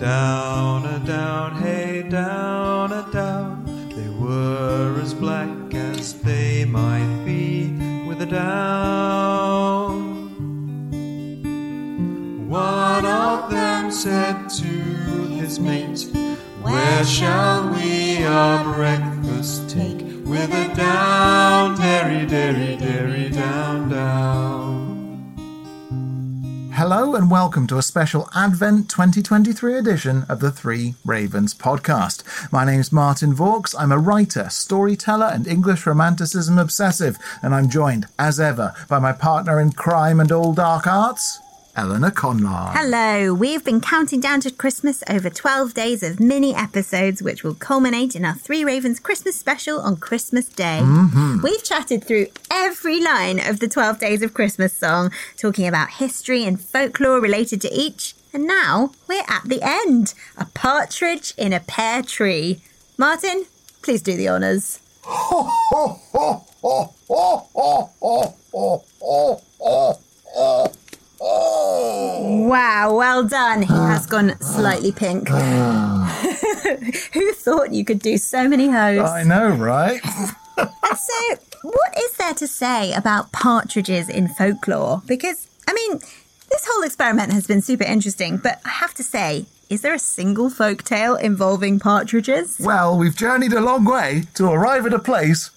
Down a down, hey, down a down. They were as black as they might be with a down. One of them said to his mate, Where shall we our breakfast take? With a down, dairy, dairy, dairy, down, down. Hello and welcome to a special Advent 2023 edition of the Three Ravens podcast. My name's Martin Vaux. I'm a writer, storyteller, and English romanticism obsessive, and I'm joined, as ever, by my partner in crime and all dark arts, Eleanor Conlon. Hello, we've been counting down to Christmas over 12 days of mini episodes, which will culminate in our Three Ravens Christmas special on Christmas Day. Mm-hmm. We've chatted through every line of the 12 Days of Christmas song, talking about history and folklore related to each. And now we're at the end a partridge in a pear tree. Martin, please do the honours. Oh! Wow, well done. He has gone slightly pink. Ah. Who thought you could do so many hoes? I know, right? So, what is there to say about partridges in folklore? Because, I mean, this whole experiment has been super interesting, but I have to say, is there a single folk tale involving partridges? Well, we've journeyed a long way to arrive at a place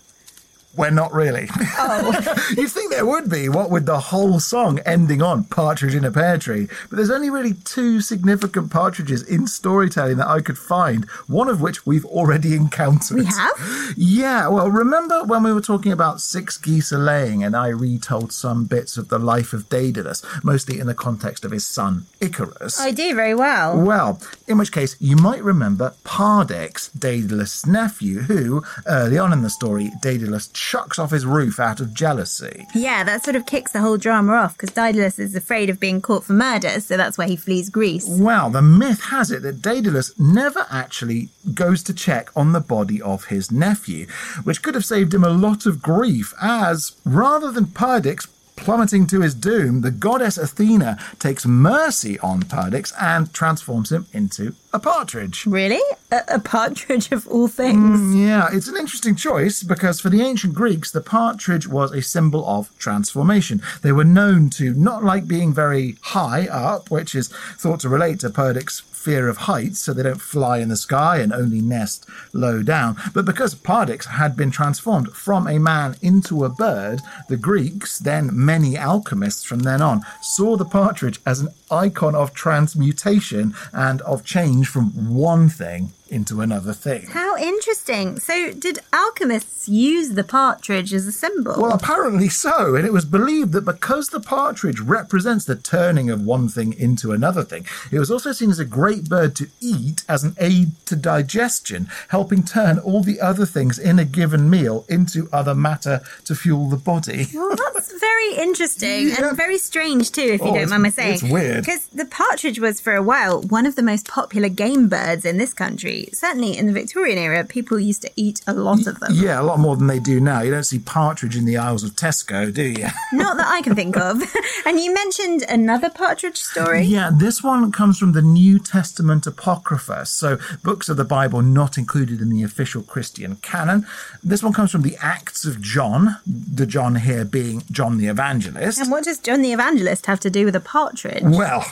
where not really. Oh. You'd think there would be, what with the whole song ending on partridge in a pear tree. But there's only really two significant partridges in storytelling that I could find, one of which we've already encountered. We have? Yeah, well, remember when we were talking about six geese a laying and I retold some bits of the life of Daedalus, mostly in the context of his son Icarus? I do very well. Well, in which case, you might remember Perdix, Daedalus' nephew, who, early on in the story, Daedalus chucks off his roof out of jealousy. Yeah, that sort of kicks the whole drama off because Daedalus is afraid of being caught for murder, so that's why he flees Greece. Well, the myth has it that Daedalus never actually goes to check on the body of his nephew, which could have saved him a lot of grief, as rather than Perdix plummeting to his doom, the goddess Athena takes mercy on Perdix and transforms him into a partridge. Really? A, a partridge of all things? Mm, yeah, it's an interesting choice because for the ancient Greeks, the partridge was a symbol of transformation. They were known to not like being very high up, which is thought to relate to Perdix's fear of heights, so they don't fly in the sky and only nest low down. But because Perdix had been transformed from a man into a bird, the Greeks, then many alchemists from then on, saw the partridge as an icon of transmutation and of change from one thing into another thing. How interesting. So, did alchemists use the partridge as a symbol? Well, apparently so, and it was believed that because the partridge represents the turning of one thing into another thing, it was also seen as a great bird to eat as an aid to digestion, helping turn all the other things in a given meal into other matter to fuel the body. Well, that's very interesting Yeah. and very strange too, if you Oh, don't mind my saying. it's weird. Because the partridge was, for a while, one of the most popular game birds in this country. Certainly in the Victorian era, people used to eat a lot of them. Yeah, a lot more than they do now. You don't see partridge in the aisles of Tesco, do you? Not that I can think of. and you mentioned another partridge story. Yeah, this one comes from the New Testament Apocrypha, so books of the Bible not included in the official Christian canon. This one comes from the Acts of John, the John here being John the Evangelist. And what does John the Evangelist have to do with a partridge? Well,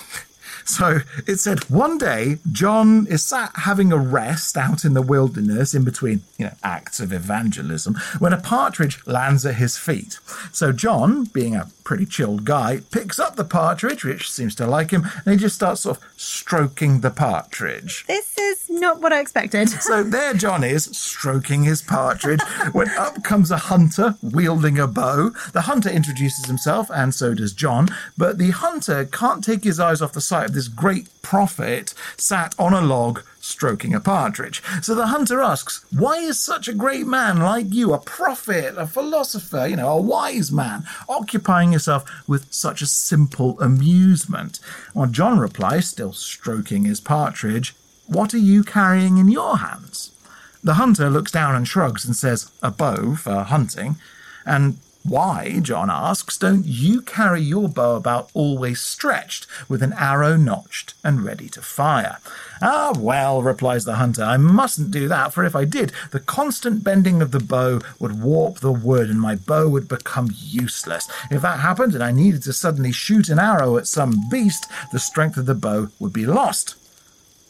So it said one day John is sat having a rest out in the wilderness in between, you know, acts of evangelism when a partridge lands at his feet. So John, being a pretty chilled guy, picks up the partridge, which seems to like him, and he just starts sort of stroking the partridge. This is not what I expected. So there John is, stroking his partridge, when up comes a hunter wielding a bow. The hunter introduces himself, and so does John, but the hunter can't take his eyes off the sight of this great prophet sat on a log stroking a partridge. So the hunter asks, Why is such a great man like you, a prophet, a philosopher, you know, a wise man, occupying yourself with such a simple amusement? Well, John replies, still stroking his partridge, What are you carrying in your hands? The hunter looks down and shrugs and says, A bow for hunting. And why, John asks, don't you carry your bow about always stretched, with an arrow notched and ready to fire? Ah, well, replies the hunter, I mustn't do that, for if I did, the constant bending of the bow would warp the wood and my bow would become useless. If that happened and I needed to suddenly shoot an arrow at some beast, the strength of the bow would be lost.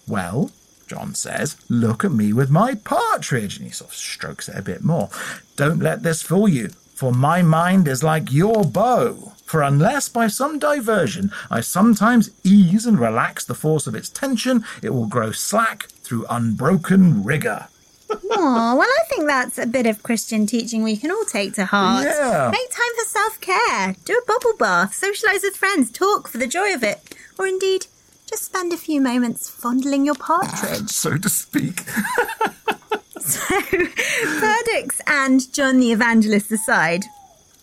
Well, John says, look at me with my partridge. And he sort of strokes it a bit more. Don't let this fool you, for my mind is like your bow. For unless by some diversion I sometimes ease and relax the force of its tension, it will grow slack through unbroken rigour. Oh, well, I think that's a bit of Christian teaching we can all take to heart. Yeah. Make time for self care, do a bubble bath, socialise with friends, talk for the joy of it, or indeed, just spend a few moments fondling your partridge. So to speak. so, Perdix and John the Evangelist aside,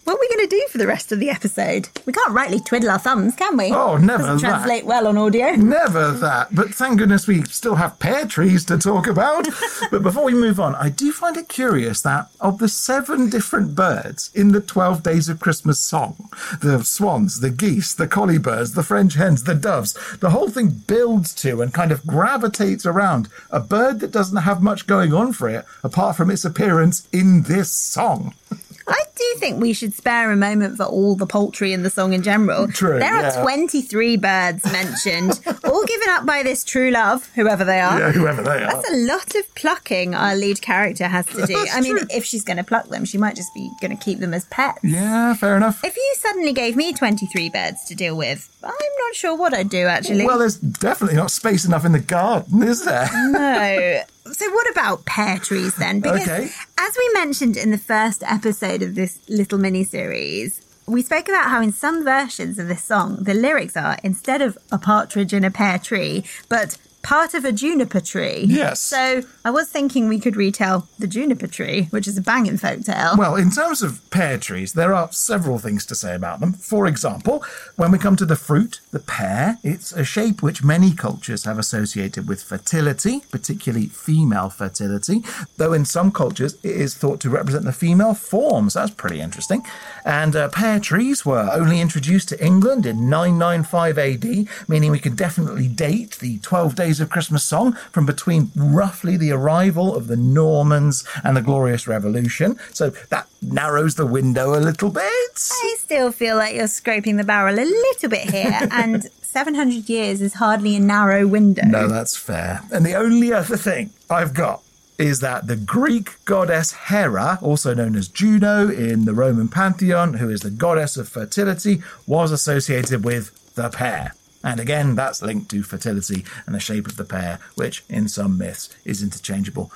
what are we going to do for the rest of the episode? We can't rightly twiddle our thumbs, can we? Oh, never Doesn't that. translate well on audio. Never that. But thank goodness we still have pear trees to talk about. but before we move on, I do find it curious that of the seven different birds in the 12 Days of Christmas song the swans, the geese, the collie birds, the French hens, the doves the whole thing builds to and kind of gravitates around a bird that doesn't have much going on for it apart from its appearance in this song. I do think we should spare a moment for all the poultry in the song in general. True, There yeah. are 23 birds mentioned, all given up by this true love, whoever they are. Yeah, whoever they are. That's a lot of plucking our lead character has to do. That's I mean, true. if she's going to pluck them, she might just be going to keep them as pets. Yeah, fair enough. If you suddenly gave me 23 birds to deal with, I'm not sure what I'd do actually. Well, there's definitely not space enough in the garden, is there? no. So, what about pear trees then? Because, Okay. as we mentioned in the first episode of this little mini series, we spoke about how in some versions of this song, the lyrics are instead of a partridge in a pear tree, but part of a juniper tree. Yes. So, I was thinking we could retell the juniper tree, which is a banging folk tale. Well, in terms of pear trees, there are several things to say about them. For example, when we come to the fruit, the pear, it's a shape which many cultures have associated with fertility, particularly female fertility, though in some cultures it is thought to represent the female form, so that's pretty interesting. And uh, pear trees were only introduced to England in 995 AD, meaning we can definitely date the 12 Days of Christmas song from between roughly the arrival of the Normans and the Glorious Revolution. So that narrows the window a little bit. I still feel like you're scraping the barrel a little bit here, and 700 years is hardly a narrow window. No, that's fair. And the only other thing I've got is that the Greek goddess Hera, also known as Juno in the Roman pantheon, who is the goddess of fertility, was associated with the pear. And again, that's linked to fertility and the shape of the pear, which in some myths is interchangeable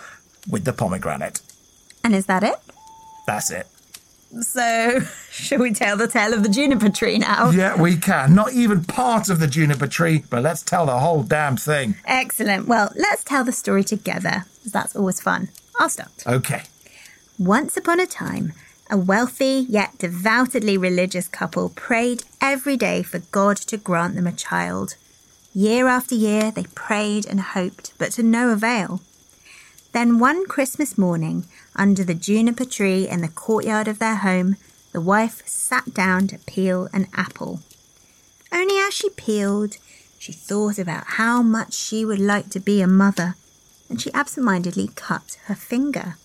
with the pomegranate. And is that it? That's it. So, shall we tell the tale of the juniper tree now? Yeah, we can. Not even part of the juniper tree, but let's tell the whole damn thing. Excellent. Well, let's tell the story together, that's always fun. I'll start. Okay. Once upon a time, a wealthy yet devoutedly religious couple prayed every day for God to grant them a child. Year after year, they prayed and hoped, but to no avail. Then one Christmas morning, under the juniper tree in the courtyard of their home, the wife sat down to peel an apple. Only as she peeled, she thought about how much she would like to be a mother, and she absent-mindedly cut her finger.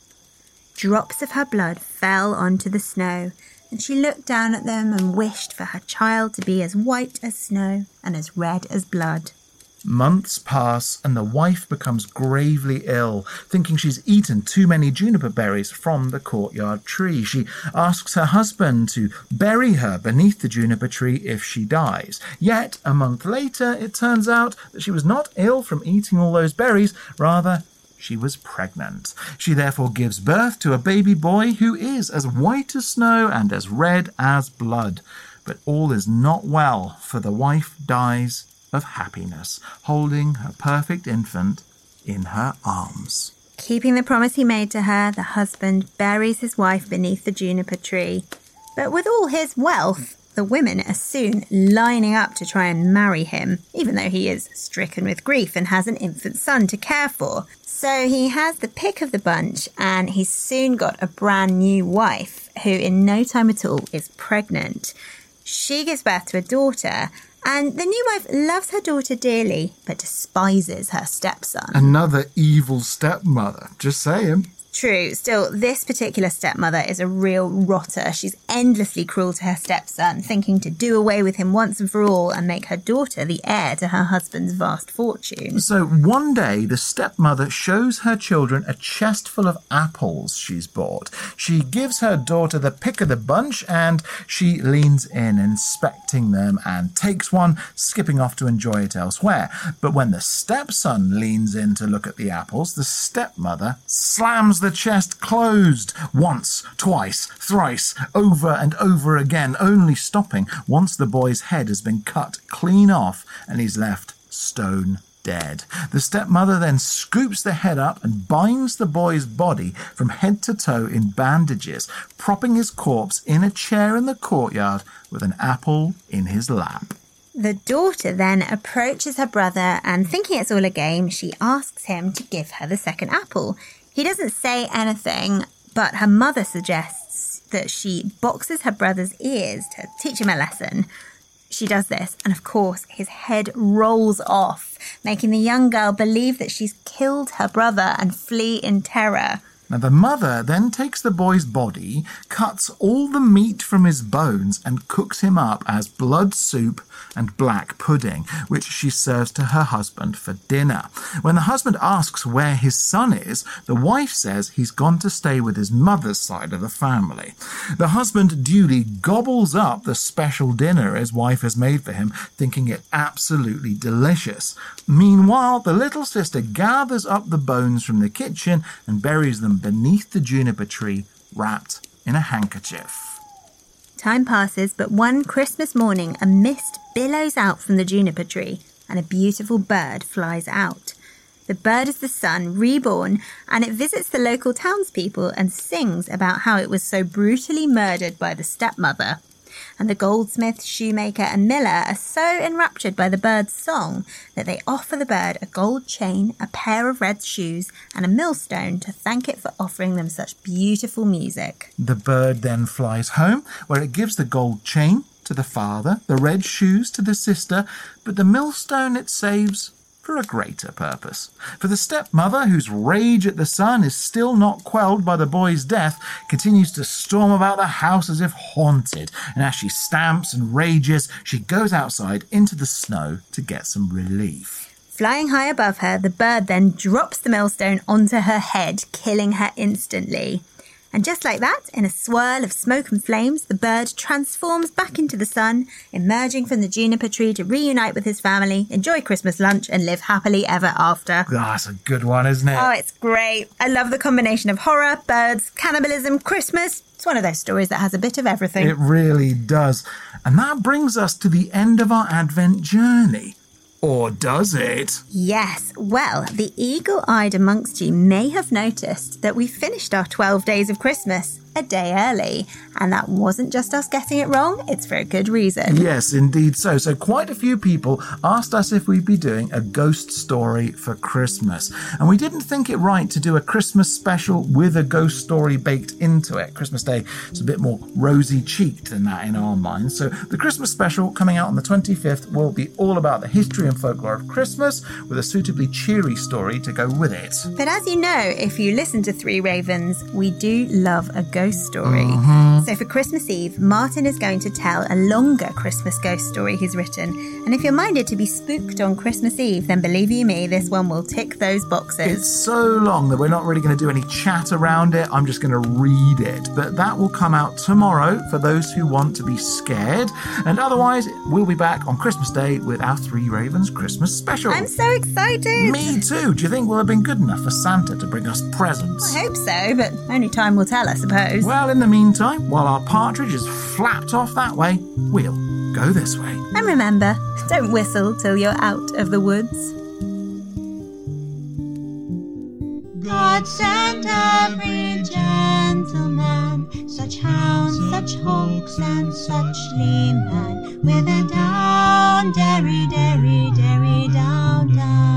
Drops of her blood fell onto the snow, and she looked down at them and wished for her child to be as white as snow and as red as blood. Months pass, and the wife becomes gravely ill, thinking she's eaten too many juniper berries from the courtyard tree. She asks her husband to bury her beneath the juniper tree if she dies. Yet, a month later, it turns out that she was not ill from eating all those berries, rather, she was pregnant. She therefore gives birth to a baby boy who is as white as snow and as red as blood. But all is not well, for the wife dies of happiness, holding her perfect infant in her arms. Keeping the promise he made to her, the husband buries his wife beneath the juniper tree. But with all his wealth, the women are soon lining up to try and marry him, even though he is stricken with grief and has an infant son to care for. So he has the pick of the bunch, and he's soon got a brand new wife who, in no time at all, is pregnant. She gives birth to a daughter, and the new wife loves her daughter dearly, but despises her stepson. Another evil stepmother, just saying. True. Still, this particular stepmother is a real rotter. She's endlessly cruel to her stepson, thinking to do away with him once and for all and make her daughter the heir to her husband's vast fortune. So one day, the stepmother shows her children a chest full of apples she's bought. She gives her daughter the pick of the bunch and she leans in, inspecting them, and takes one, skipping off to enjoy it elsewhere. But when the stepson leans in to look at the apples, the stepmother slams the chest closed once, twice, thrice, over and over again, only stopping once the boy's head has been cut clean off and he's left stone dead. The stepmother then scoops the head up and binds the boy's body from head to toe in bandages, propping his corpse in a chair in the courtyard with an apple in his lap. The daughter then approaches her brother and, thinking it's all a game, she asks him to give her the second apple. He doesn't say anything, but her mother suggests that she boxes her brother's ears to teach him a lesson. She does this, and of course, his head rolls off, making the young girl believe that she's killed her brother and flee in terror. Now, the mother then takes the boy's body, cuts all the meat from his bones, and cooks him up as blood soup and black pudding, which she serves to her husband for dinner. When the husband asks where his son is, the wife says he's gone to stay with his mother's side of the family. The husband duly gobbles up the special dinner his wife has made for him, thinking it absolutely delicious. Meanwhile, the little sister gathers up the bones from the kitchen and buries them beneath the juniper tree, wrapped in a handkerchief. Time passes, but one Christmas morning, a mist billows out from the juniper tree and a beautiful bird flies out. The bird is the son, reborn, and it visits the local townspeople and sings about how it was so brutally murdered by the stepmother. And the goldsmith, shoemaker, and miller are so enraptured by the bird's song that they offer the bird a gold chain, a pair of red shoes, and a millstone to thank it for offering them such beautiful music. The bird then flies home, where it gives the gold chain to the father, the red shoes to the sister, but the millstone it saves for a greater purpose. For the stepmother, whose rage at the son is still not quelled by the boy's death, continues to storm about the house as if haunted, and as she stamps and rages, she goes outside into the snow to get some relief. Flying high above her, the bird then drops the millstone onto her head, killing her instantly. And just like that, in a swirl of smoke and flames, the bird transforms back into the son, emerging from the juniper tree to reunite with his family, enjoy Christmas lunch, and live happily ever after. Oh, that's a good one, isn't it? Oh, it's great. I love the combination of horror, birds, cannibalism, Christmas. It's one of those stories that has a bit of everything. It really does. And that brings us to the end of our Advent journey. Or does it? Yes, well, the eagle eyed amongst you may have noticed that we finished our 12 days of Christmas a day early. And that wasn't just us getting it wrong, it's for a good reason. Yes, indeed so. So, quite a few people asked us if we'd be doing a ghost story for Christmas. And we didn't think it right to do a Christmas special with a ghost story baked into it. Christmas Day is a bit more rosy cheeked than that in our minds. So, the Christmas special coming out on the 25th will be all about the history and folklore of Christmas with a suitably cheery story to go with it. But as you know, if you listen to Three Ravens, we do love a ghost ghost story. Mm-hmm. So for Christmas Eve, Martin is going to tell a longer Christmas ghost story he's written. And if you're minded to be spooked on Christmas Eve, then believe you me, this one will tick those boxes. It's so long that we're not really going to do any chat around it. I'm just going to read it. But that will come out tomorrow for those who want to be scared. And otherwise, we'll be back on Christmas Day with our Three Ravens Christmas special. I'm so excited. Me too. Do you think we'll have been good enough for Santa to bring us presents? I hope so, but only time will tell, I suppose. Well, in the meantime, while our partridge is flapped off that way, we'll go this way. and remember, don't whistle till you're out of the woods. God sent every gentleman, such hounds, such hawks, and such leman, with a down, derry, derry, derry, down, down.